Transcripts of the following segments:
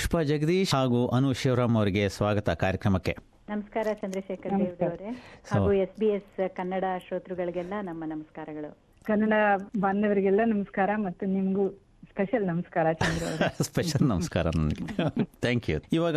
ಪುಷ್ಪ ಜಗದೀಶ್ ಹಾಗೂ ಅನು ಶಿವರಾಮ್ ಅವರಿಗೆ ಸ್ವಾಗತ ಕಾರ್ಯಕ್ರಮಕ್ಕೆ. ನಮಸ್ಕಾರ ಚಂದ್ರಶೇಖರ್ ಹಾಗೂ ಎಸ್ ಬಿ ಎಸ್ ಕನ್ನಡ ಶ್ರೋತೃಗಳಿಗೆಲ್ಲ ನಮ್ಮ ನಮಸ್ಕಾರಗಳು. ಕನ್ನಡ ಬಾಂಧವರಿಗೆಲ್ಲ ನಮಸ್ಕಾರ ಮತ್ತು ನಿಮ್ಗೂ ಸ್ಪೆಷಲ್ ನಮಸ್ಕಾರ ಚಂದ್ರ ಅವರೇ. ಸ್ಪೆಷಲ್ ನಮಸ್ಕಾರ ನನಗೆ. Thank you. ಇವಾಗ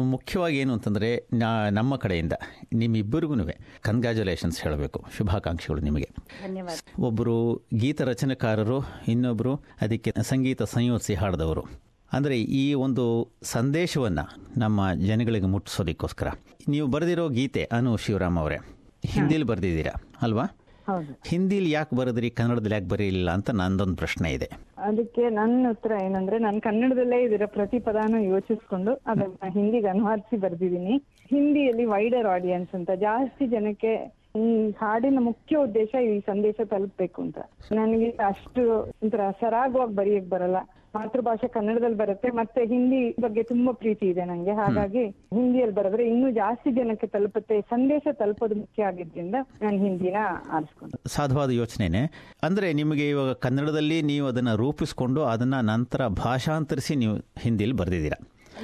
ಮುಖ್ಯವಾಗಿ ಏನು ಅಂತಂದರೆ ನಮ್ಮ ಕಡೆಯಿಂದ ನಿಮ್ಮಿಬ್ಬರಿಗೂ ಕಂಗ್ರ್ಯಾಚುಲೇಷನ್ಸ್ ಹೇಳಬೇಕು. ಶುಭಾಕಾಂಕ್ಷೆಗಳು ನಿಮಗೆ. ಧನ್ಯವಾದ. ಒಬ್ಬರು ಗೀತ ರಚನೆಕಾರರು ಇನ್ನೊಬ್ಬರು ಅದಕ್ಕೆ ಸಂಗೀತ ಸಂಯೋಜಿಸಿ ಹಾಡಿದವರು. ಅಂದರೆ ಈ ಒಂದು ಸಂದೇಶವನ್ನು ನಮ್ಮ ಜನಗಳಿಗೆ ಮುಟ್ಟಿಸೋದಕ್ಕೋಸ್ಕರ. ನೀವು ಬರೆದಿರೋ ಗೀತೆ ಅನು ಶಿವರಾಮ್ ಅವರೇ ಹಿಂದಿಲಿ ಬರೆದಿದ್ದೀರಾ ಅಲ್ವಾ? ಹೌದು. ಹಿಂದಿಲಿ ಯಾಕೆ ಬರೆದ್ರಿ ಕನ್ನಡದಲ್ಲಿ ಯಾಕೆ ಬರೀಲಿಲ್ಲ ಅಂತ ನಂದೊಂದು ಪ್ರಶ್ನೆ ಇದೆ. ಅದಕ್ಕೆ ನನ್ನ ಉತ್ತರ ಏನಂದ್ರೆ ನಾನು ಕನ್ನಡದಲ್ಲೇ ಇದರ ಪ್ರತಿ ಪದಾನು ಯೋಚಿಸ್ಕೊಂಡು ಅದನ್ನ ಹಿಂದಿಗೆ ಅನುವಾದಿಸಿ ಬರ್ದಿದ್ದೀನಿ. ಹಿಂದಿಯಲ್ಲಿ ವೈಡರ್ ಆಡಿಯನ್ಸ್ ಅಂತ ಜಾಸ್ತಿ ಜನಕ್ಕೆ ಈ ಹಾಡಿನ ಮುಖ್ಯ ಉದ್ದೇಶ ಈ ಸಂದೇಶ ತಲುಪಬೇಕು ಅಂತ. ನನಗೆ ಅಷ್ಟು ಒಂಥರ ಸರಾಗವಾಗಿ ಬರೆಯಕ್ ಬರಲ್ಲ. ಮಾತೃಭಾಷೆ ಕನ್ನಡದಲ್ಲಿ ಬರುತ್ತೆ ಮತ್ತೆ ಹಿಂದಿ ಬಗ್ಗೆ ತುಂಬಾ ಪ್ರೀತಿ ಇದೆ ನಂಗೆ. ಹಾಗಾಗಿ ಹಿಂದಿಯಲ್ಲಿ ಬರೆದ್ರೆ ಇನ್ನೂ ಜಾಸ್ತಿ ಜನಕ್ಕೆ ತಲುಪುತ್ತೆ ಸಂದೇಶ ತಲುಪೋದು ಮುಖ್ಯ ಆಗಿದ್ರಿಂದ ನಾನು ಹಿಂದಿನ ಆರಿಸ್ಕೊಂಡೆ. ಸಾಧುವಾದ ಯೋಚನೆನೆ. ಅಂದ್ರೆ ನಿಮಗೆ ಇವಾಗ ಕನ್ನಡದಲ್ಲಿ ನೀವು ಅದನ್ನ ರೂಪಿಸ್ಕೊಂಡು ಅದನ್ನ ನಂತರ ಭಾಷಾಂತರಿಸಿ ನೀವು ಹಿಂದಿಲಿ ಬರೆದಿದ್ದೀರಾ?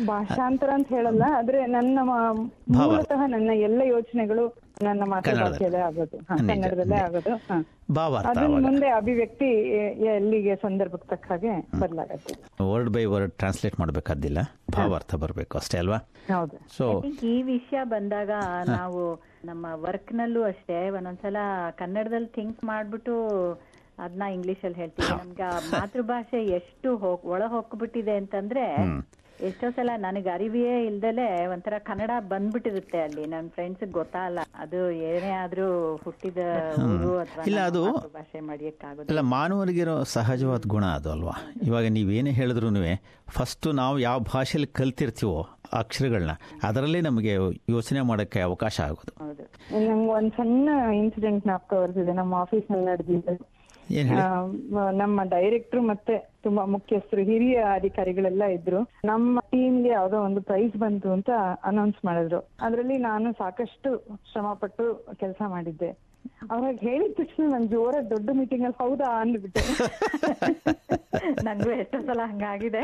ಭಾಷಾಂತರ ಅಂತ ಹೇಳಲ್ಲ ಆದ್ರೆ ನನ್ನ ಮೂಲತಃ ನನ್ನ ಎಲ್ಲ ಯೋಚನೆಗಳು ನನ್ನ ಮಾತೃಭಾಷೆಯಲ್ಲೇ ಆಗೋದು. ಕನ್ನಡದಲ್ಲೇ ಆಗೋದು. ಅದನ್ನ ಮುಂದೆ ಅಭಿವ್ಯಕ್ತಿ ಎಲ್ಲಿಗೆ ಸಂದರ್ಭಕ್ಕೆ ತಕ್ಕ ಹಾಗೆ ಬದಲಾಗತ್ತೆ. ವರ್ಡ್ ಬೈ ವರ್ಡ್ ಟ್ರಾನ್ಸ್ಲೇಟ್ ಮಾಡಬೇಕಾದಿಲ್ಲ ಭಾವಾರ್ಥ ಬರಬೇಕು ಅಷ್ಟೇ ಅಲ್ವಾ? ಹೌದು. ಸೊ ಈ ವಿಷಯ ಬಂದಾಗ ನಾವು ನಮ್ಮ ವರ್ಕ್ ನಲ್ಲೂ ಅಷ್ಟೇ ಒಂದೊಂದ್ಸಲ ಕನ್ನಡದಲ್ಲಿ ಥಿಂಕ್ ಮಾಡ್ಬಿಟ್ಟು ಅದನ್ನ ಇಂಗ್ಲಿಷ್ ಅಲ್ಲಿ ಹೇಳ್ತೀವಿ. ನಮ್ಗೆ ಆ ಮಾತೃಭಾಷೆ ಎಷ್ಟು ಹೋಗ್ ಒಳ ಹೋಗ್ಬಿಟ್ಟಿದೆ ಅಂತಂದ್ರೆ ಎಷ್ಟೋ ಸಲ ನನಗೆ ಅರಿವಿಯೇ ಇಲ್ದಲೆ ಒಂಥರ ಕನ್ನಡ ಬಂದ್ಬಿಟ್ಟಿರುತ್ತೆ ಅಲ್ಲಿ. ನನ್ನ ಫ್ರೆಂಡ್ಸ್ ಗೊತ್ತಾಗಲ್ಲ ಅದು ಏನೇ ಆದ್ರೂ ಹುಟ್ಟಿದ ಊರು ಇಲ್ಲ, ಅದು- ಭಾಷೆ ಮಾಡಿಯಕ್ಕಾಗುತ್ತೆ ಅಲ್ಲ ಮಾನವರಿಗಿರೋ ಸಹಜವಾದ ಗುಣ ಅದು ಅಲ್ವಾ? ಇವಾಗ ನೀವೇನೇ ಹೇಳಿದ್ರು ಫಸ್ಟ್ ನಾವು ಯಾವ ಭಾಷೆಯಲ್ಲಿ ಕಲ್ತಿರ್ತೀವೋ ಅಕ್ಷರಗಳನ್ನ ಅದರಲ್ಲಿ ನಮಗೆ ಯೋಚನೆ ಮಾಡೋಕ್ಕೆ ಅವಕಾಶ ಆಗೋದು. ಹೌದು. ನಂಗೆ ಒಂದ್ ಸಣ್ಣ ಇನ್ಸಿಡೆಂಟ್ ನಾಪ್ಕ ಬರ್ತಿದೆ. ನಮ್ಮ ನಡೆದಿದ್ದು. ನಮ್ಮ ಡೈರೆಕ್ಟರ್ ಮತ್ತೆ ತುಂಬಾ ಮುಖ್ಯಸ್ಥರು ಹಿರಿಯ ಅಧಿಕಾರಿಗಳೆಲ್ಲ ಇದ್ರು. ನಮ್ಮ ಟೀಮ್ಗೆ ಯಾವ್ದೋ ಒಂದು ಪ್ರೈಸ್ ಬಂತು ಅಂತ ಅನೌನ್ಸ್ ಮಾಡಿದ್ರು. ಅದ್ರಲ್ಲಿ ನಾನು ಸಾಕಷ್ಟು ಶ್ರಮ ಪಟ್ಟು ಕೆಲಸ ಮಾಡಿದ್ದೆ. ಅವಾಗ ಹೇಳಿದ ತಕ್ಷಣ ನನ್ ಜೋರ ದೊಡ್ಡ ಮೀಟಿಂಗ್ ಅಲ್ಲಿ ಹೌದಾ ಅಂದ್ಬಿಟ್ಟೆ. ನಂಗೂ ಎಷ್ಟೋ ಸಲ ಹಂಗಾಗಿದೆ.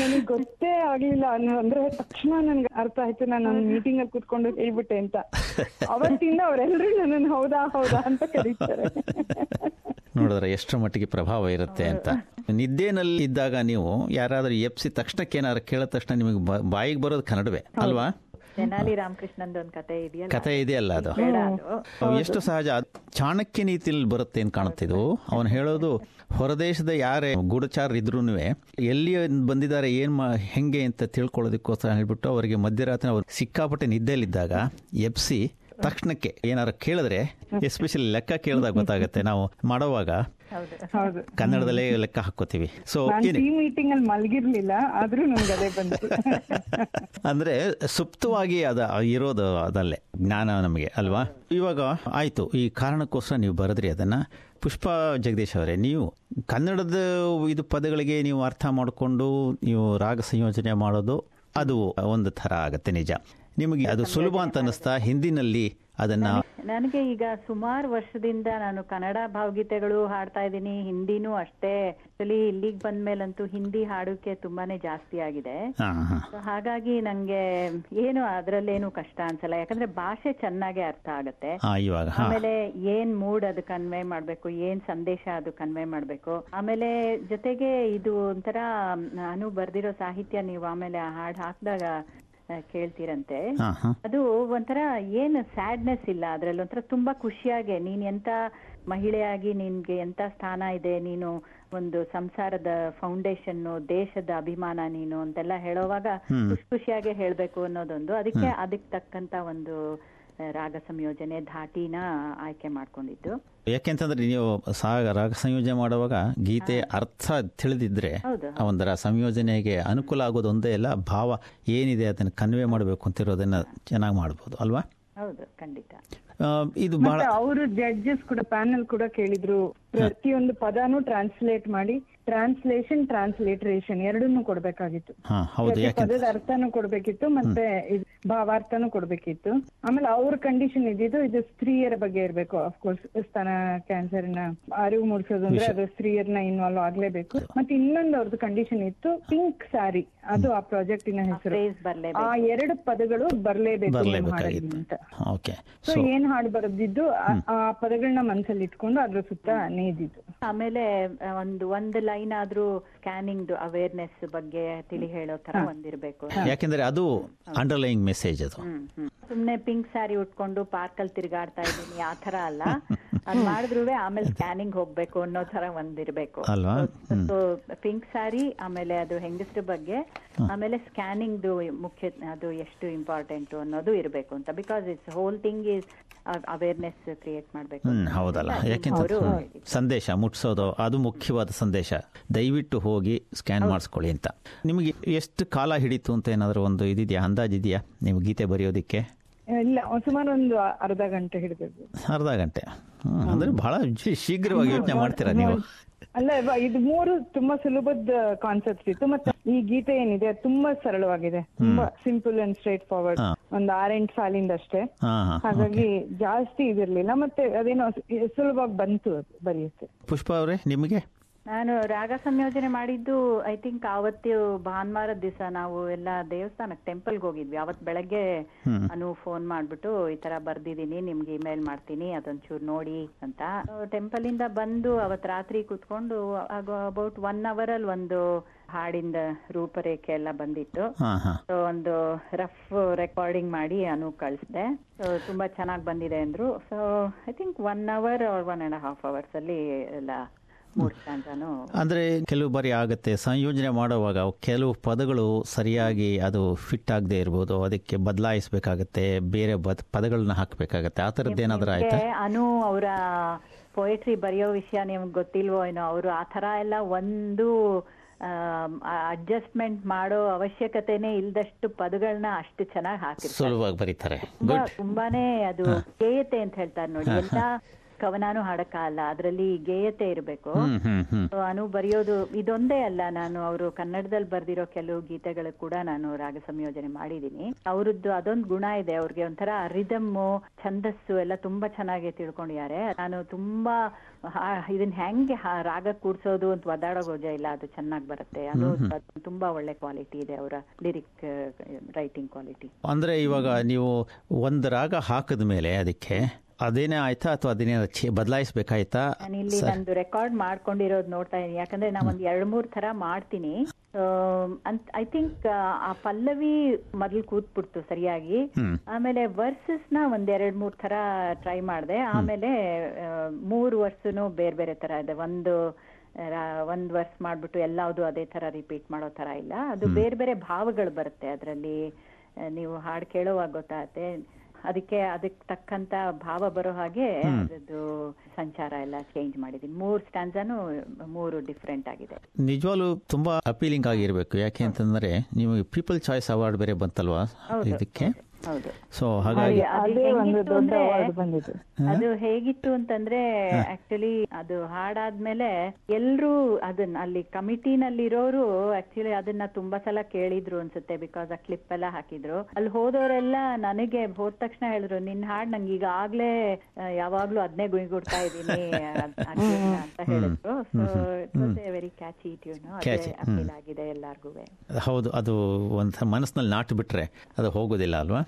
ನನಗೆ ಗೊತ್ತೇ ಆಗ್ಲಿಲ್ಲ ಅನ್ನು- ಅಂದ್ರೆ ತಕ್ಷಣ ನನ್ಗೆ ಅರ್ಥ ಆಯ್ತು ನಾನು ಮೀಟಿಂಗ್ ಅಲ್ಲಿ ಕುತ್ಕೊಂಡು ಹೇಳ್ಬಿಟ್ಟೆ ಅಂತ. ಅವತ್ತಿಂದ ಅವರೆಲ್ಲರೂ ನನ್ನನ್ನು ಹೌದಾ ಹೌದಾ ಅಂತ ಕರೀತಾರೆ. ನೋಡಿದ್ರೆ ಎಷ್ಟರ ಮಟ್ಟಿಗೆ ಪ್ರಭಾವ ಇರುತ್ತೆ ಅಂತ. ನಿದ್ದೆನಲ್ಲಿ ಇದ್ದಾಗ ನೀವು ಯಾರಾದರೂ ಎಪ್ಸಿ ತಕ್ಷಣಕ್ಕೆ ಏನಾದ್ರು ಕೇಳಿದ ತಕ್ಷಣ ನಿಮಗೆ ಬಾಯಿಗೆ ಬರೋದು ಕನ್ನಡವೇ ಅಲ್ವಾ? ತೆನಾಲಿ ರಾಮಕೃಷ್ಣಂದು ಒಂದು ಕತೆ ಇದೆಯಲ್ಲ? ಕಥೆ ಇದೆಯಲ್ಲ ಅದು. ಅದು. ಎಷ್ಟು ಸಹಜ. ಚಾಣಕ್ಯ ನೀತಿಯಲ್ಲಿ ಬರುತ್ತೆ ಅಂತ ಕಾಣುತ್ತಿದ್ದು ಅವನು ಹೇಳೋದು ಹೊರದೇಶದ ಯಾರೇ ಗೂಢಚಾರ ಇದ್ರೂ ಎಲ್ಲಿ ಬಂದಿದ್ದಾರೆ ಏನ್ ಮಾ ಹೆಂಗೆ ಅಂತ ತಿಳ್ಕೊಳ್ಳೋದಕ್ಕೋಸ್ಕರ ಹೇಳ್ಬಿಟ್ಟು ಅವರಿಗೆ ಮಧ್ಯರಾತ್ರಿ ಅವ್ರು ಸಿಕ್ಕಾಪಟ್ಟೆ ನಿದ್ದೆಯಲ್ಲಿದ್ದಾಗ ಎಬ್ಸಿ ತಕ್ಷಣಕ್ಕೆ ಏನಾರು ಕೇಳಿದ್ರೆ ಎಸ್ಪೆಷಲಿ ಲೆಕ್ಕ ಕೇಳಿದಾಗ ಗೊತ್ತಾಗುತ್ತೆ. ನಾವು ಮಾಡುವಾಗ ಹೌದು. ಹೌದು. ಕನ್ನಡದಲ್ಲೇ ಲೆಕ್ಕ ಹಾಕೋತೀವಿ ಸೊ ಮೀಟಿಂಗ್ ಅಲ್ಲಿ ಮಲಗಿರ್ಲಿಲ್ಲ ಆದ್ರೂ ನನ್ಗೆ ಅದೇ ಬಂತು. ಅಂದ್ರೆ ಸುಪ್ತವಾಗಿ ಅದ ಇರೋದು ಅದಲ್ಲೇ ಜ್ಞಾನ ನಮಗೆ ಅಲ್ವಾ? ಇವಾಗ ಆಯ್ತು. ಈ ಕಾರಣಕ್ಕೋಸ್ಕರ ನೀವು ಬರೆದ್ರಿ ಅದನ್ನ. ಪುಷ್ಪ ಜಗದೀಶ್ ಅವರೇ ನೀವು ಕನ್ನಡದ ಇದು ಪದಗಳಿಗೆ ನೀವು ಅರ್ಥ ಮಾಡಿಕೊಂಡು ನೀವು ರಾಗ ಸಂಯೋಜನೆ ಮಾಡೋದು ಅದು ಒಂದು ಥರ ಆಗುತ್ತೆ ನಿಜ. ನಿಮಗೆ ಅದು ಸುಲಭ ಅಂತ ಅನ್ನಿಸ್ತಾ ಹಿಂದಿನಲ್ಲಿ ಅದನ್ನ ನನಗೆ ಈಗ ಸುಮಾರು ವರ್ಷದಿಂದ ನಾನು ಕನ್ನಡ ಭಾವಗೀತೆಗಳು ಹಾಡ್ತಾ ಇದ್ದೀನಿ. ಹಿಂದಿನೂ ಅಷ್ಟೇ. ಆಕ್ಚುಲಿ ಇಲ್ಲಿಗೆ ಬಂದ್ಮೇಲಂತೂ ಹಿಂದಿ ಹಾಡೋಕೆ ತುಂಬಾನೇ ಜಾಸ್ತಿ ಆಗಿದೆ. ಹಾಗಾಗಿ ನಂಗೆ ಏನು ಅದ್ರಲ್ಲೇನು ಕಷ್ಟ ಅನ್ಸಲ್ಲ. ಯಾಕಂದ್ರೆ ಭಾಷೆ ಚೆನ್ನಾಗೆ ಅರ್ಥ ಆಗತ್ತೆ. ಆಮೇಲೆ ಏನ್ ಮೂಡ್ ಅದು ಕನ್ವೆ ಮಾಡ್ಬೇಕು ಏನ್ ಸಂದೇಶ ಅದು ಕನ್ವೆ ಮಾಡ್ಬೇಕು. ಆಮೇಲೆ ಜೊತೆಗೆ ಇದು ಒಂಥರ ನಾನು ಬರ್ದಿರೋ ಸಾಹಿತ್ಯ ನೀವು ಆಮೇಲೆ ಹಾಡ್ ಹಾಕಿದಾಗ ಕೇಳ್ತೀರಂತೆ. ಅದು ಒಂಥರ ಏನು ಸ್ಯಾಡ್ನೆಸ್ ಇಲ್ಲ. ಅದ್ರಲ್ಲಿ ಒಂಥರ ತುಂಬಾ ಖುಷಿಯಾಗೆ ನೀನ್ ಎಂತ ಮಹಿಳೆಯಾಗಿ ನಿನ್ಗೆ ಎಂತ ಸ್ಥಾನ ಇದೆ ನೀನು ಒಂದು ಸಂಸಾರದ ಫೌಂಡೇಶನ್ ದೇಶದ ಅಭಿಮಾನ ನೀನು ಅಂತೆಲ್ಲ ಹೇಳೋವಾಗ ಖುಷಿ ಖುಷಿಯಾಗೆ ಹೇಳ್ಬೇಕು ಅನ್ನೋದೊಂದು. ಅದಕ್ಕೆ ಅದಕ್ಕೆ ತಕ್ಕಂತ ಒಂದು ರಾಗ ಸಂಯೋಜನೆ ಧಾಟಿನ ಆಯ್ಕೆ ಮಾಡ್ಕೊಂಡಿದ್ದು. ಯಾಕೆಂತಂದ್ರೆ ನೀವು ಸಾಗ ರಾಗ ಸಂಯೋಜನೆ ಮಾಡುವಾಗ ಗೀತೆ ಅರ್ಥ ತಿಳಿದಿದ್ರೆ ಒಂದರ ಸಂಯೋಜನೆಗೆ ಅನುಕೂಲ ಆಗೋದು ಒಂದೇ ಅಲ್ಲ ಭಾವ ಏನಿದೆ ಅದನ್ನು ಕನ್ವೆ ಮಾಡಬೇಕು ಅಂತಿರೋದನ್ನ ಚೆನ್ನಾಗಿ ಮಾಡಬಹುದು ಅಲ್ವಾ? ಹೌದು ಖಂಡಿತ. ಆ, ಇದು ಬಹಳ ಮತ್ತೆ ಅವರು ಜಡ್ಜಸ್ ಕೂಡ ಪ್ಯಾನಲ್ ಕೂಡ ಕೇಳಿದ್ರು. ಪ್ರತಿಯೊಂದು ಪದಾನು ಟ್ರಾನ್ಸ್ಲೇಟ್ ಮಾಡಿ ಟ್ರಾನ್ಸ್ಲೇಷನ್ ಟ್ರಾನ್ಸ್ಲೇಟ್ರೇಷನ್ ಎರಡನ್ನೂ ಕೊಡ್ಬೇಕಾಗಿತ್ತು. ಪದದ ಅರ್ಥನೂ ಕೊಡ್ಬೇಕಿತ್ತು ಮತ್ತೆ ಭಾವಾರ್ಥನೂ ಕೊಡ್ಬೇಕಿತ್ತು. ಆಮೇಲೆ ಅವ್ರ ಕಂಡೀಷನ್ ಇದ್ದಿದ್ದು ಇದು ಸ್ತ್ರೀಯರ ಬಗ್ಗೆ ಇರ್ಬೇಕು ಅಫ್ಕೋರ್ಸ್ ಸ್ತನ ಕ್ಯಾನ್ಸರ್ನ ಅರಿವು ಮೂಡಿಸೋದು ಅಂದ್ರೆ ಅದು ಸ್ತ್ರೀಯರ್ನ ಇನ್ವಾಲ್ವ್ ಆಗ್ಲೇಬೇಕು. ಮತ್ತೆ ಇನ್ನೊಂದು ಅವ್ರದ್ದು ಕಂಡೀಷನ್ ಇತ್ತು ಪಿಂಕ್ ಸಾರಿ ಅದು ಆ ಪ್ರಾಜೆಕ್ಟಿನ ಹೆಸರು. ಆ ಎರಡು ಪದಗಳು ಬರ್ಲೇಬೇಕು ಅಂತ. ಓಕೆ ಸೊ ಏನ್ ಹಾಡು ಬರೆದಿದ್ದು ಆ- ಆ ಪದಗಳನ್ನ ಮನಸ್ಸಲ್ಲಿ ಇಟ್ಕೊಂಡು ಅದ್ರ ಸುತ್ತ ನೇದಿದ್ದು ಆಮೇಲೆ ಒಂದು ಒಂದು ಲೈನ್ ಆದ್ರೂ ಸ್ಕ್ಯಾನಿಂಗ್ ಅವೇರ್ನೆಸ್ ಬಗ್ಗೆ ತಿಳಿ ಹೇಳೋ ತರ ಒಂದಿರ್ಬೇಕು. ಯಾಕೆಂದ್ರೆ ಅದು ಅಂಡರ್ಲೈಯಿಂಗ್ ಮೆಸೇಜ್ ಅದು. ಸುಮ್ಮನೆ ಪಿಂಕ್ ಸ್ಯಾರಿ ಉಟ್ಕೊಂಡು ಪಾರ್ಕ್ ಅಲ್ಲಿ ತಿರ್ಗಾಡ್ತಾ ಇದ್ದೀನಿ ಆ ತರ ಅಲ್ಲ. ಅದ್ ಮಾಡಿದ್ರು ಆಮೇಲೆ ಸ್ಕ್ಯಾನಿಂಗ್ ಹೋಗ್ಬೇಕು ಅನ್ನೋ ತರ ಒಂದಿರ್ಬೇಕು. ಅಲ್ವಾ? ಸೊ ಪಿಂಕ್ ಸ್ಯಾರಿ ಆಮೇಲೆ ಅದು ಹೆಂಗಸ್ರ ಬಗ್ಗೆ ಆಮೇಲೆ ಸ್ಕ್ಯಾನಿಂಗ್ ಮುಖ್ಯ ಅದು ಎಷ್ಟು ಇಂಪಾರ್ಟೆಂಟ್ ಅನ್ನೋದು ಇರಬೇಕು ಅಂತ. Because it's whole thing is awareness create ಮಾಡಬೇಕು ಹೌದಲ್ಲ. ಯಾಕೆಂತ ಸಂದೇಶ ಮುಟ್ಸೋದು ಅದು ಮುಖ್ಯವಾದ ಸಂದೇಶ. ದಯವಿಟ್ಟು ಹೋಗಿ ಸ್ಕ್ಯಾನ್ ಮಾಡಿಸ್ಕೊಳ್ಳಿ ಅಂತ. ನಿಮಗೆ ಎಷ್ಟು ಕಾಲ ಹಿಡಿತು ಅಂತ ಏನಾದರೂ ಒಂದು ಇದಿದೆಯಾ ಅಂದಾಜಿದೆಯಾ? ನೀವು ಗೀತೆ ಬರೆಯೋದಕ್ಕೆ? ಇಲ್ಲ ಸುಮಾರು ಒಂದು ಅರ್ಧ ಗಂಟೆ ಹಿಡಿದಿದ್ದು. ಅರ್ಧ ಗಂಟೆ. ಅಂದ್ರೆ ಬಹಳ ಶೀಘ್ರವಾಗಿ ಯೋಚನೆ ಮಾಡ್ತೀರಾ ನೀವು? ಅಲ್ಲ ಇವ- ಇದು ಮೂರು ತುಂಬಾ ಸುಲಭದ ಕಾನ್ಸೆಪ್ಟ್ ಇತ್ತು. ಮತ್ತೆ ಈ ಗೀತೆ ಏನಿದೆ ಅದು ತುಂಬಾ ಸರಳವಾಗಿದೆ. ತುಂಬಾ ಸಿಂಪಲ್ ಅಂಡ್ ಸ್ಟ್ರೈಟ್ ಫಾರ್ವರ್ಡ್ ಹಾ. ಒಂದು ಆರೆಂಟ್ ಸಾಲಿಂದ ಅಷ್ಟೇ. ಹಾ ಹಾ ಹಾಗಾಗಿ ಜಾಸ್ತಿ ಇದಿರ್ಲಿಲ್ಲ. ಮತ್ತೆ ಅದೇನೋ ಸುಲಭವಾಗಿ ಬಂತು ಅದು ಬರೆಯುತ್ತೆ. ಪುಷ್ಪ ಅವರೇ ನಿಮಗೆ? ನಾನು ರಾಗ ಸಂಯೋಜನೆ ಮಾಡಿದ್ದು ಐ ಥಿಂಕ್ ಆವತ್ತು ಭಾನುವಾರದ ದಿವಸ ನಾವು ಎಲ್ಲ ದೇವಸ್ಥಾನಕ್ಕೆ ಟೆಂಪಲ್ಗೆ ಹೋಗಿದ್ವಿ. ಅವತ್ ಬೆಳಗ್ಗೆ ಅನು ಫೋನ್ ಮಾಡ್ಬಿಟ್ಟು ಈ ತರ ಬರ್ದಿದೀನಿ ನಿಮ್ಗೆ ಇಮೇಲ್ ಮಾಡ್ತೀನಿ ಅದೊಂಚೂರು ನೋಡಿ ಅಂತ. ಟೆಂಪಲ್ ಇಂದ ಬಂದು ಅವತ್ ರಾತ್ರಿ ಕುತ್ಕೊಂಡು ಅಬೌಟ್ ಒನ್ ಅವರ್ ಅಲ್ಲಿ ಒಂದು ಹಾಡಿಂದ ರೂಪರೇಖೆ ಎಲ್ಲ ಬಂದಿತ್ತು. ಸೊ ಒಂದು ರಫ್ ರೆಕಾರ್ಡಿಂಗ್ ಮಾಡಿ ಅನು ಕಳಿಸ್ದೆ. ಸೊ ತುಂಬಾ ಚೆನ್ನಾಗಿ ಬಂದಿದೆ ಅಂದ್ರು. So I think one hour or one and half hours ಅಲ್ಲಿ ಎಲ್ಲ ಅಂದ್ರೆ ಕೆಲವು ಬಾರಿ ಆಗುತ್ತೆ ಸಂಯೋಜನೆ ಮಾಡುವಾಗ ಕೆಲವು ಪದಗಳು ಸರಿಯಾಗಿ ಅದು ಫಿಟ್ ಆಗದೆ ಇರ್ಬೋದು ಅದಕ್ಕೆ ಬದಲಾಯಿಸಬೇಕಾಗತ್ತೆ ಬೇರೆ ಪದಗಳನ್ನ ಹಾಕಬೇಕಾಗತ್ತೆ ಆ ಥರದ್ದು ಏನಾದರೂ ಆಯ್ತಾ? ಅನು ಅವರ ಪೊಯೆಟ್ರಿ ಬರೆಯೋ ವಿಷಯ ನಿಮ್ಗೆ ಗೊತ್ತಿಲ್ವೋ ಏನೋ ಅವರು ಆ ತರ ಎಲ್ಲ ಒಂದು ಅಡ್ಜಸ್ಟ್ಮೆಂಟ್ ಮಾಡೋ ಅವಶ್ಯಕತೆನೇ ಇಲ್ದಷ್ಟು ಪದಗಳನ್ನ ಅಷ್ಟು ಚೆನ್ನಾಗಿ ಹಾಕಿರ್ತಾರೆ. ಸುಲಭವಾಗಿ ಬರೀತಾರೆ. ತುಂಬಾ ತುಂಬಾನೇ ಅದು ಗೇಯತೆ ಅಂತ ಹೇಳ್ತಾರೆ ನೋಡಿ. ಎಲ್ಲ ಕವನಾನು ಹಾಡಕ್ಕಾಗಲ್ಲ ಅದ್ರಲ್ಲಿ ಗೇಯತೆ ಇರಬೇಕು. ನಾನು ಬರೆಯೋದು ಇದೊಂದೇ ಅಲ್ಲ ನಾನು ಅವರು ಕನ್ನಡದಲ್ಲಿ ಬರ್ದಿರೋ ಕೆಲವು ಗೀತೆಗಳು ಕೂಡ ನಾನು ರಾಗ ಸಂಯೋಜನೆ ಮಾಡಿದೀನಿ ಅವರದ್ದು ಅದೊಂದು ಗುಣ ಇದೆ ಅವ್ರಿಗೆ ಒಂಥರ ರಿದಮ್ಮು ಛಂದಸ್ಸು ಎಲ್ಲ ತುಂಬಾ ಚೆನ್ನಾಗಿ ತಿಳ್ಕೊಂಡಿದ್ದಾರೆ. ನಾನು ತುಂಬಾ ಇದನ್ ಇದನ್ನ ಹೆಂಗೆ ರಾಗ ಕೂಡ್ಸೋದು ಅಂತ ಒದಾಡೋ ಗೋಜ ಇಲ್ಲ ಅದು ಚೆನ್ನಾಗಿ ಬರುತ್ತೆ. ಅದು ಅದು ತುಂಬಾ ಒಳ್ಳೆ ಕ್ವಾಲಿಟಿ ಇದೆ ಅವರ ಲಿರಿಕ್ ರೈಟಿಂಗ್ ಕ್ವಾಲಿಟಿ. ಅಂದ್ರೆ ಇವಾಗ ನೀವು ಒಂದು ರಾಗ ಹಾಕಿದ ಮೇಲೆ ಅದಕ್ಕೆ ಅದೇನೇ ಆಯ್ತಾ ಅಥವಾ ಅದೇನೇ ಬದಲಾಯಿಸಬೇಕಾಯ್ತಾ? ನಾನು ಇಲ್ಲಿ ನಂದು ರೆಕಾರ್ಡ್ ಮಾಡ್ಕೊಂಡಿರೋದು ನೋಡ್ತಾ ಇದೀನಿ. ಯಾಕಂದ್ರೆ ನಾ ಒಂದ್ ಎರಡ್ ಮೂರ್ ತರ ಮಾಡ್ತೀನಿ. ಅಂತ ಐ ಥಿಂಕ್ ಆ ಪಲ್ಲವಿ ಮೊದಲು ಕೂತ್ಬಿಡ್ತು ಸರಿಯಾಗಿ. ಆಮೇಲೆ ವರ್ಸಸ್ನ ಒಂದ್ ಎರಡ್ ಮೂರ್ ತರ ಟ್ರೈ ಮಾಡಿದೆ. ಆಮೇಲೆ ಮೂರು ವರ್ಷನು ಬೇರೆ ಬೇರೆ ತರ ಇದೆ. ಒಂದು ಒಂದ್ ವರ್ಷ ಮಾಡ್ಬಿಟ್ಟು ಎಲ್ಲಾವುದು ಅದೇ ತರ ರಿಪೀಟ್ ಮಾಡೋ ತರ ಇಲ್ಲ. ಅದು ಬೇರೆ ಬೇರೆ ಭಾವಗಳು ಬರುತ್ತೆ ಅದರಲ್ಲಿ. ನೀವು ಹಾಡು ಕೇಳೋವಾಗ ಗೊತ್ತಾಗತ್ತೆ. ಅದಕ್ಕೆ ಅದಕ್ಕೆ ತಕ್ಕಂತ ಭಾವ ಬರೋ ಹಾಗೆ ಅದ್ರದ್ದು ಸಂಚಾರ ಎಲ್ಲ ಚೇಂಜ್ ಮಾಡಿದೀನಿ ಮೂರ್ ಸ್ಟ್ಯಾನ್ಸನು ಮೂರು ಡಿಫ್ರೆಂಟ್ ಆಗಿದೆ. ನಿಜವಾಗ್ಲು ತುಂಬಾ ಅಪೀಲಿಂಗ್ ಆಗಿರ್ಬೇಕು. ಯಾಕೆ ಅಂತಂದ್ರೆ ನಿಮಗೆ ಪೀಪಲ್ ಚಾಯ್ಸ್ ಅವಾರ್ಡ್ ಬೇರೆ ಬಂತಲ್ವಾ? ಇದಕ್ಕೆ? ಸೊ ಹಾಗಾಗಿ ಅದು ಒಂದು ದೊಡ್ಡ ಅಂದ್ರೆ ಅವಾರ್ಡ್ ಅದು ಹೇಗಿತ್ತು ಅಂತಂದ್ರೆ ಆಕ್ಚುಲಿ ಅದು ಹಾಡಾದ್ಮೇಲೆ ಎಲ್ರು ಅದನ್ನ ಅಲ್ಲಿ ಕಮಿಟಿನಲ್ಲಿರೋರು ಆಕ್ಚುಲಿ ಅದನ್ನ ತುಂಬಾ ಸಲ ಕೇಳಿದ್ರು ಅನ್ಸುತ್ತೆ ಬಿಕಾಸ್ ಆ ಕ್ಲಿಪ್ ಎಲ್ಲ ಹಾಕಿದ್ರು. ಅಲ್ಲಿ ಹೋದವರೆಲ್ಲ ನನಗೆ ಹೋದ ತಕ್ಷಣ ಹೇಳಿದ್ರು ನಿನ್ ಹಾಡ್ ನಂಗೆ ಈಗ ಆಗ್ಲೇ ಯಾವಾಗ್ಲೂ ಅದನ್ನೇ ಗುಯ್ಗುಡ್ತಾ ಇದೀನಿ ಅಂತ ಹೇಳಿದ್ರು. So it was a very catchy tune appeal ಆಗಿದೆ ಎಲ್ಲಾರ್ಗು ಹೌದು ಅದು ಒಂದ್ ಮನಸ್ಸಿನಲ್ಲಿ ನಾಟು ಬಿಟ್ರೆ ಅದು ಹೋಗೋದಿಲ್ಲ ಅಲ್ವಾ?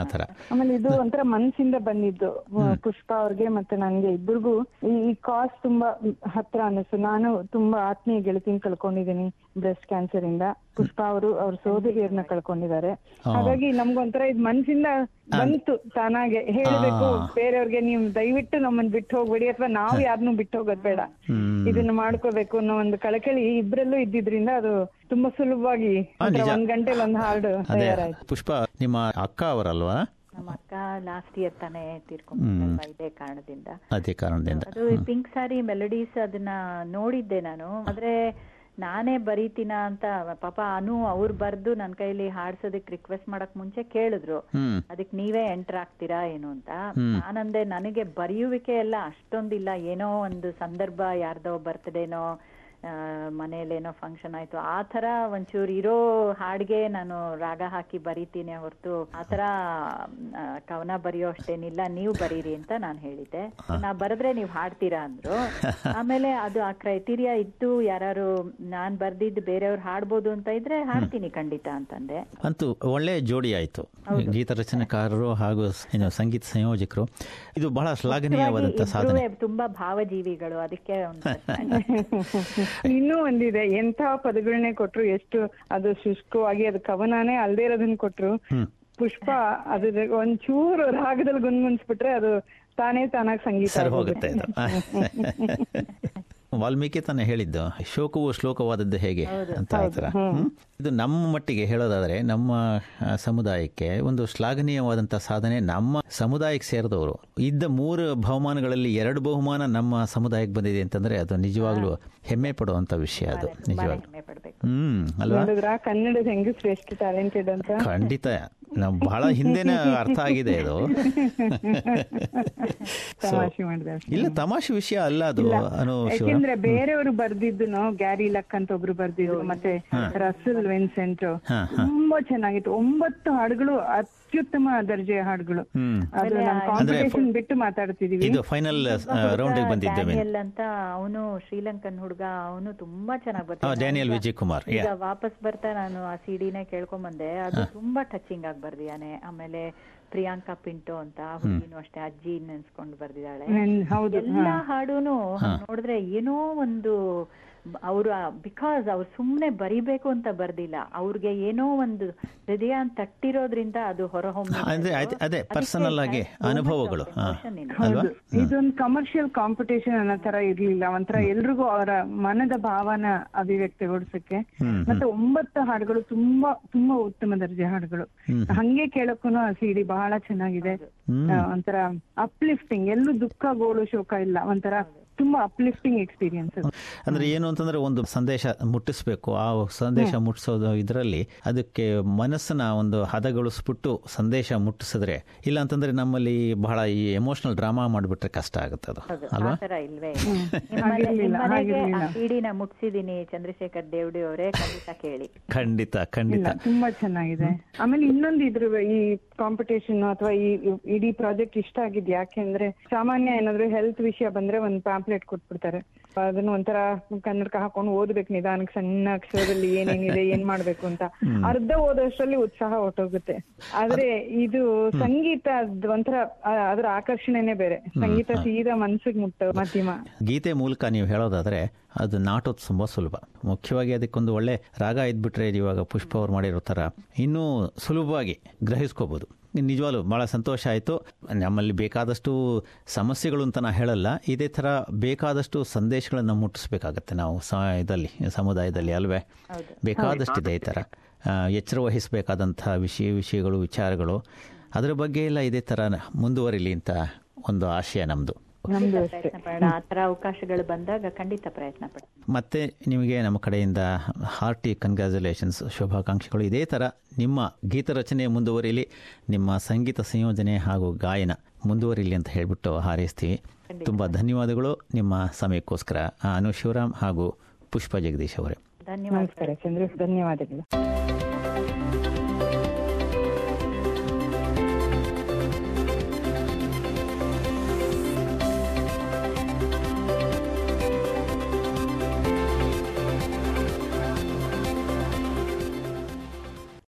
ಆ ಥರ. ಆಮೇಲೆ ಇದು ಒಂಥರ ಮನ್ಸಿಂದ ಬಂದಿದ್ದು. ಪುಷ್ಪ ಅವ್ರಿಗೆ ಮತ್ತೆ ನನ್ಗೆ ಇಬ್ಬರಿಗೂ ಈ ಕಾಸ್ ತುಂಬಾ ಹತ್ರ ಅನಿಸ್ತು ನಾನು ತುಂಬಾ ಆತ್ಮೀಯ ಗೆಳತಿನ ಕಳ್ಕೊಂಡಿದ್ದೀನಿ ಬ್ರೆಸ್ಟ್ ಕ್ಯಾನ್ಸರ್ ಇಂದ. ಪುಷ್ಪ ಅವರು ಅವ್ರ ಸೋದರಿಯರ್ನ ಕಳ್ಕೊಂಡಿದ್ದಾರೆ. ಹಾಗಾಗಿ ನಮ್ಗೊಂಥರ ಇದು ಮನ್ಸಿಂದ ಬಂತು ತಾನಾಗೆ. ಹೇಳ್ಬೇಕು ಬೇರೆಯವ್ರಿಗೆ ನೀವು ದಯವಿಟ್ಟು ನಮ್ಮನ್ನ ಬಿಟ್ಟು ಹೋಗ್ಬೇಡಿ ಅಥವಾ ನಾವ್ ಯಾರನ್ನು ಬಿಟ್ಟು ಹೋಗೋದ್ ಬೇಡ. ಇದನ್ನ ಮಾಡ್ಕೋಬೇಕು ಅನ್ನೋ ಒಂದು ಕಳಕಳಿ ಇಬ್ರಲ್ಲೂ ಇದ್ದಿದ್ರಿಂದ ಅದು ತುಂಬಾ ಸುಲಭವಾಗಿ. ಒಂದ್ ಗಂಟೆಲಿ ಒಂದ್ ಹಾಡು ತಯಾರಾಯ್ತು. ಪುಷ್ಪ ನಿಮ್ಮ ಅಕ್ಕ ಅವರಲ್ವಾ ನಮ್ಮ ಅಕ್ಕ ಲಾಸ್ಟ್ ಇಯರ್ ತಾನೇ ಇದೇ ಕಾರಣದಿಂದ. ಅದೇ ಕಾರಣದಿಂದ. ಅದು ಪಿಂಕ್ ಸಾರಿ ಮೆಲಡೀಸ್ ಅದನ್ನ ನೋಡಿದ್ದೆ ನಾನು. ಆದ್ರೆ ನಾನೇ ಬರೀತೀನ ಅಂತ ಪಾಪ ಅನು ಅವ್ರು ಬರ್ದು ನನ್ ಕೈಲಿ ಹಾಡ್ಸೋದಕ್ ರಿಕ್ವೆಸ್ಟ್ ಮಾಡಕ್ ಮುಂಚೆ ಕೇಳಿದ್ರು. ಅದಕ್ಕೆ ಅದಕ್ ನೀವೇ ಎಂಟರ್ ಆಗ್ತೀರಾ ಏನು ಅಂತ. ನಾನಂದೆ ನನಗೆ ಬರೆಯುವಿಕೆ ಎಲ್ಲ ಅಷ್ಟೊಂದಿಲ್ಲ. ಏನೋ ಒಂದು ಸಂದರ್ಭ ಯಾರ್ದೋ ಬರ್ತ್ಡೇನೋ ಆ, ಮನೇಲೇನೋ ಫಂಕ್ಷನ್ ಆಯ್ತು. ಆ ತರ ಒಂಚೂರು ಇರೋ ಹಾಡ್ಗೆ ನಾನು ರಾಗ ಹಾಕಿ ಬರಿತೀನಿ ಹೊರತು ಆ ಕವನ ಬರೆಯೋ ಅಷ್ಟೇನಿಲ್ಲ. ನೀವು ಬರೀರಿ ಅಂತ ನಾನು ಹೇಳಿದ್ದೆ. ನಾ ಬರೆದ್ರೆ ನೀವು ಹಾಡ್ತೀರಾ ಅಂದ್ರು. ಆಮೇಲೆ ಅದು ಆ ಕ್ರೈಟೀರಿಯಾ ಇತ್ತು ಯಾರು ನಾನ್ ಬರ್ದಿದ್ದು ಬೇರೆಯವ್ರು ಹಾಡ್ಬೋದು ಅಂತ ಇದ್ರೆ ಹಾಡ್ತೀನಿ ಖಂಡಿತ ಅಂತಂದೆ. ಅಂತೂ ಒಳ್ಳೆ ಜೋಡಿ ಆಯಿತು. ಗೀತ ರಚನೆಕಾರರು ಹಾಗೂ ಸಂಗೀತ ಸಂಯೋಜಕರು. ಇದು ಬಹಳ ಶ್ಲಾಘನೀಯವಾದಂತ ಸಾಧನೆ. ತುಂಬಾ ಭಾವಜೀವಿಗಳು. ಅದಕ್ಕೆ. ಇನ್ನೂ ಒಂದಿದೆ. ಎಂತ ಪದಗಳನ್ನೇ ಕೊಟ್ರು ಎಷ್ಟು ಅದು ಶುಷ್ಕವಾಗಿ ಅದು ಕವನಾನೇ ಅಲ್ದೇ ಇರೋದನ್ನ ಕೊಟ್ರು. ಪುಷ್ಪ ಅದ್ರ ಒಂಚೂರು ರಾಗದಲ್ಲಿ ಗುನ್ಗುನ್ಸ್ಬಿಟ್ರೆ ಅದು ತಾನೇ ತಾನಾಗಿ ಸಂಗೀತ. ಹೋಗುತ್ತೆ ವಾಲ್ಮೀಕಿ ತಾನೇ ಹೇಳಿದ್ದು ಶೋಕವು ಶ್ಲೋಕವಾದದ್ದು ಹೇಗೆ ಅಂತ ಹೇಳ್ತಾರ? ಇದು ನಮ್ಮ ಮಟ್ಟಿಗೆ ಹೇಳೋದಾದ್ರೆ ನಮ್ಮ ಸಮುದಾಯಕ್ಕೆ ಒಂದು ಶ್ಲಾಘನೀಯವಾದಂಥ ಸಾಧನೆ ನಮ್ಮ ಸಮುದಾಯಕ್ಕೆ ಸೇರಿದವರು. ಇದ್ದ ಮೂರು ಬಹುಮಾನಗಳಲ್ಲಿ ಎರಡು ಬಹುಮಾನ ನಮ್ಮ ಸಮುದಾಯಕ್ಕೆ ಬಂದಿದೆ ಅಂತಂದ್ರೆ ಅದು ನಿಜವಾಗ್ಲೂ ಹೆಮ್ಮೆ ಪಡುವಂತ ವಿಷಯ ಅದು ನಿಜವಾಗ್ಲೂ. ಹ್ಮ್ ಅಲ್ವಾ? ಕನ್ನಡ ಖಂಡಿತ. ನಾವು ಬಹಳ ಹಿಂದೆನೆ ಅರ್ಥ ಆಗಿದೆ ಇದು. ತಮಾಷೆ ಮಾಡಿದೆ ಅಷ್ಟೇ. ಇಲ್ಲ ತಮಾಷೆ ವಿಷಯ ಅಲ್ಲ ಅದು ಯಾಕೆಂದ್ರೆ ಬೇರೆಯವರು ಬರ್ದಿದ್ದು ಗ್ಯಾರಿ ಲಕ್ ಅಂತ ಒಬ್ರು ಬರ್ದಿದ್ರು ಮತ್ತೆ ರಸಲ್ ವಿನ್ಸೆಂಟ್. ತುಂಬಾ ಚೆನ್ನಾಗಿತ್ತು. ಒಂಬತ್ತು ಹಾಡುಗಳು ಅತ್ಯುತ್ತಮ ದರ್ಜೆಯ ಹಾಡುಗಳು. ಅದು ಕಾಂಪಿಟೇಷನ್ ಬಿಟ್ಟು ಮಾತಾಡ್ತಿದೀವಿ. ಇದು ಫೈನಲ್ ರೌಂಡ್ ಬಂದಿದ್ದೇವೆ ಡ್ಯಾನಿಯಲ್ ಅಂತ ಅವನು ಶ್ರೀಲಂಕನ್ ಹುಡುಗ ಅವನು ತುಂಬಾ ಚೆನ್ನಾಗಿ ಬರ್ತಾನೆ ಡ್ಯಾನಿಯಲ್ ವಿಜಯ್ ಕುಮಾರ್ ಈಗ ವಾಪಸ್ ಬರ್ತಾ ನಾನು ಆ ಸಿಡಿನೇ ಕೇಳ್ಕೊಂಬಂದೆ. ಅದು ತುಂಬಾ ಟಚಿಂಗ್ ಆಗಿ ಬರ್ದಿಯಾನೆ ಆಮೇಲೆ ಪ್ರಿಯಾಂಕಾ ಪಿಂಟೋ ಅಂತ ಹುಡುಗಿನೂ ಅಷ್ಟೇ ಅಜ್ಜಿ ನೆನ್ಸ್ಕೊಂಡು ಬರ್ದಿದ್ದಾಳೆ. ಎಲ್ಲಾ ಹಾಡುನು ನೋಡಿದ್ರೆ ಏನೋ ಒಂದು ಅವರು ಬಿಕಾಸ್ ಅವ್ರು ಸುಮ್ನೆ ಬರಿಬೇಕು ಅಂತ ಬರ್ದಿಲ್ಲ. ಅವ್ರಿಗೆ ಏನೋ ಒಂದು ಹೃದಯ ತಟ್ಟಿರೋದ್ರಿಂದ ಅದು ಅದೇ ಪರ್ಸನಲ್ ಆಗಿ ಅನುಭವಗಳು. ಇದೊಂದು ಕಮರ್ಷಿಯಲ್ ಕಾಂಪಿಟೇಷನ್ ಅನ್ನೋ ತರ ಇರ್ಲಿಲ್ಲ. ಒಂಥರ ಎಲ್ರಿಗೂ ಅವರ ಮನದ ಭಾವನ ಅಭಿವ್ಯಕ್ತಗೊಳಿಸಕ್ಕೆ. ಮತ್ತೆ ಒಂಬತ್ತು ಹಾಡುಗಳು ತುಂಬಾ ತುಂಬಾ ಉತ್ತಮ ದರ್ಜೆ ಹಾಡುಗಳು. ಹಂಗೆ ಕೇಳಕ್ಕೂ ಆ ಸಿಡಿ ಬಹಳ ಚೆನ್ನಾಗಿದೆ. ಒಂಥರ ಅಪ್ಲಿಫ್ಟಿಂಗ್ ಎಲ್ಲೂ ದುಃಖ ಗೋಳು ಶೋಕ ಇಲ್ಲ. ಒಂಥರ ತುಂಬಾ ಅಪ್ಲಿಫ್ಟಿಂಗ್ ಎಕ್ಸ್ಪೀರಿಯನ್ಸ್ ಅಂದ್ರೆ ಏನು ಅಂತಂದ್ರೆ ಒಂದು ಸಂದೇಶ ಮುಟ್ಟಿಸ್ಬೇಕು. ಆ ಸಂದೇಶ ಮುಟ್ಟಿಸೋದು ಇದರಲ್ಲಿ ಅದಕ್ಕೆ ಮನಸ್ಸನ್ನ ಒಂದು ಹದಗೊಳಿಸ್ಬಿಟ್ಟು ಸಂದೇಶ ಮುಟ್ಟಿಸಿದ್ರೆ ಇಲ್ಲ ಅಂತಂದ್ರೆ ನಮ್ಮಲ್ಲಿ ಬಹಳ ಈ ಎಮೋಷನಲ್ ಡ್ರಾಮಾ ಮಾಡಿಬಿಟ್ರೆ ಕಷ್ಟ ಆಗುತ್ತೆ ಅದು. ಅಲ್ವಾ? ಸಿಡಿನ ಮುಟ್ಸಿದೀನಿ ಚಂದ್ರಶೇಖರ್ ದೇವಡಿ ಅವರೇ ಖಂಡಿತ ಕೇಳಿ. ಖಂಡಿತ ಖಂಡಿತ. ತುಂಬಾ ಚೆನ್ನಾಗಿದೆ. ಆಮೇಲೆ ಇನ್ನೊಂದು ಇದ್ರ ಈ ಕಾಂಪಿಟೇಷನ್ ಅಥವಾ ಈ ಇಡೀ ಪ್ರಾಜೆಕ್ಟ್ ಇಷ್ಟ ಆಗಿದ್ ಯಾಕೆಂದ್ರೆ ಸಾಮಾನ್ಯ ಏನಾದ್ರು ಹೆಲ್ತ್ ವಿಷಯ ಬಂದ್ರೆ ಒಂದ್ ಪ್ಯಾಂಪ್ಲೆಟ್ ಕೊಟ್ಬಿಡ್ತಾರೆ. ಅದನ್ನ ಒಂಥರ ಕನ್ನಡಕ ಹಾಕೊಂಡು ಓದ್ಬೇಕು ನಿಧಾನಕ್ಕೆ ಸಣ್ಣ ಅಕ್ಷರದಲ್ಲಿ ಏನೇನಿದೆ ಏನ್ ಮಾಡ್ಬೇಕು ಅಂತ. ಅರ್ಧ ಓದೋಷ್ಟ್ರಲ್ಲಿ ಉತ್ಸಾಹ ಹೊಟ್ಟೋಗುತ್ತೆ ಆದ್ರೆ ಇದು ಸಂಗೀತ ಒಂಥರ ಅದ್ರ ಆಕರ್ಷಣೆನೆ ಬೇರೆ. ಸಂಗೀತ ಸೀದಾ ಮನ್ಸಿಗೆ ಮುಟ್ಟ ಮಾಧ್ಯಮ. ಗೀತೆ ಮೂಲಕ ನೀವು ಹೇಳೋದಾದ್ರೆ ಅದು ನಾಟೋದು ತುಂಬಾ ಸುಲಭ. ಮುಖ್ಯವಾಗಿ ಅದಕ್ಕೊಂದು ಒಳ್ಳೆ ರಾಗ ಇದ್ಬಿಟ್ರೆ ಇವಾಗ ಪುಷ್ಪ ಅವ್ರು ಮಾಡಿರೋ ತರ ಇನ್ನೂ ಸುಲಭವಾಗಿ ಗ್ರಹಿಸ್ಕೋಬೋದು. ನಿಜವಾಗ್ಲೂ ಭಾಳ ಸಂತೋಷ ಆಯಿತು. ನಮ್ಮಲ್ಲಿ ಬೇಕಾದಷ್ಟು ಸಮಸ್ಯೆಗಳು ಅಂತ ನಾ ಹೇಳಲ್ಲ. ಇದೇ ಥರ ಬೇಕಾದಷ್ಟು ಸಂದೇಶಗಳನ್ನು ಮುಟ್ಟಿಸ್ಬೇಕಾಗತ್ತೆ ನಾವು ಸ ಇದರಲ್ಲಿ ಸಮುದಾಯದಲ್ಲಿ ಅಲ್ವೇ? ಬೇಕಾದಷ್ಟಿದೆ ಈ ಥರ ಎಚ್ಚರ ವಹಿಸಬೇಕಾದಂಥ ವಿಷಯ ವಿಷಯಗಳು ವಿಚಾರಗಳು. ಅದರ ಬಗ್ಗೆ ಎಲ್ಲ ಇದೇ ಥರ ಮುಂದುವರಿಲಿ ಅಂತ ಒಂದು ಆಶಯ ನಮ್ಮದು ಪ್ರಯತ್ನ ಪಡೋಣ. ಆ ತರ ಅವಕಾಶಗಳು ಬಂದಾಗ ಖಂಡಿತ ಪ್ರಯತ್ನ ಪಡ್ತೀನಿ ಮತ್ತೆ ನಿಮಗೆ ನಮ್ಮ ಕಡೆಯಿಂದ ಹಾರ್ಟಿ ಕಂಗ್ರ್ಯಾಚುಲೇಷನ್ಸ್ ಶುಭಾಕಾಂಕ್ಷೆಗಳು. ಇದೇ ಥರ ನಿಮ್ಮ ಗೀತ ರಚನೆ ಮುಂದುವರಿಲಿ ನಿಮ್ಮ ಸಂಗೀತ ಸಂಯೋಜನೆ ಹಾಗೂ ಗಾಯನ ಮುಂದುವರಿಲಿ ಅಂತ ಹೇಳಿಬಿಟ್ಟು ಹಾರೈಸ್ತೀವಿ. ತುಂಬ ಧನ್ಯವಾದಗಳು. ನಿಮ್ಮ ಸಮಯಕ್ಕೋಸ್ಕರ ಅನು ಶಿವರಾಮ್ ಹಾಗೂ ಪುಷ್ಪ ಜಗದೀಶ್ ಅವರೇ. ಧನ್ಯವಾದ ಚಂದ್ರ ಧನ್ಯವಾದಗಳು.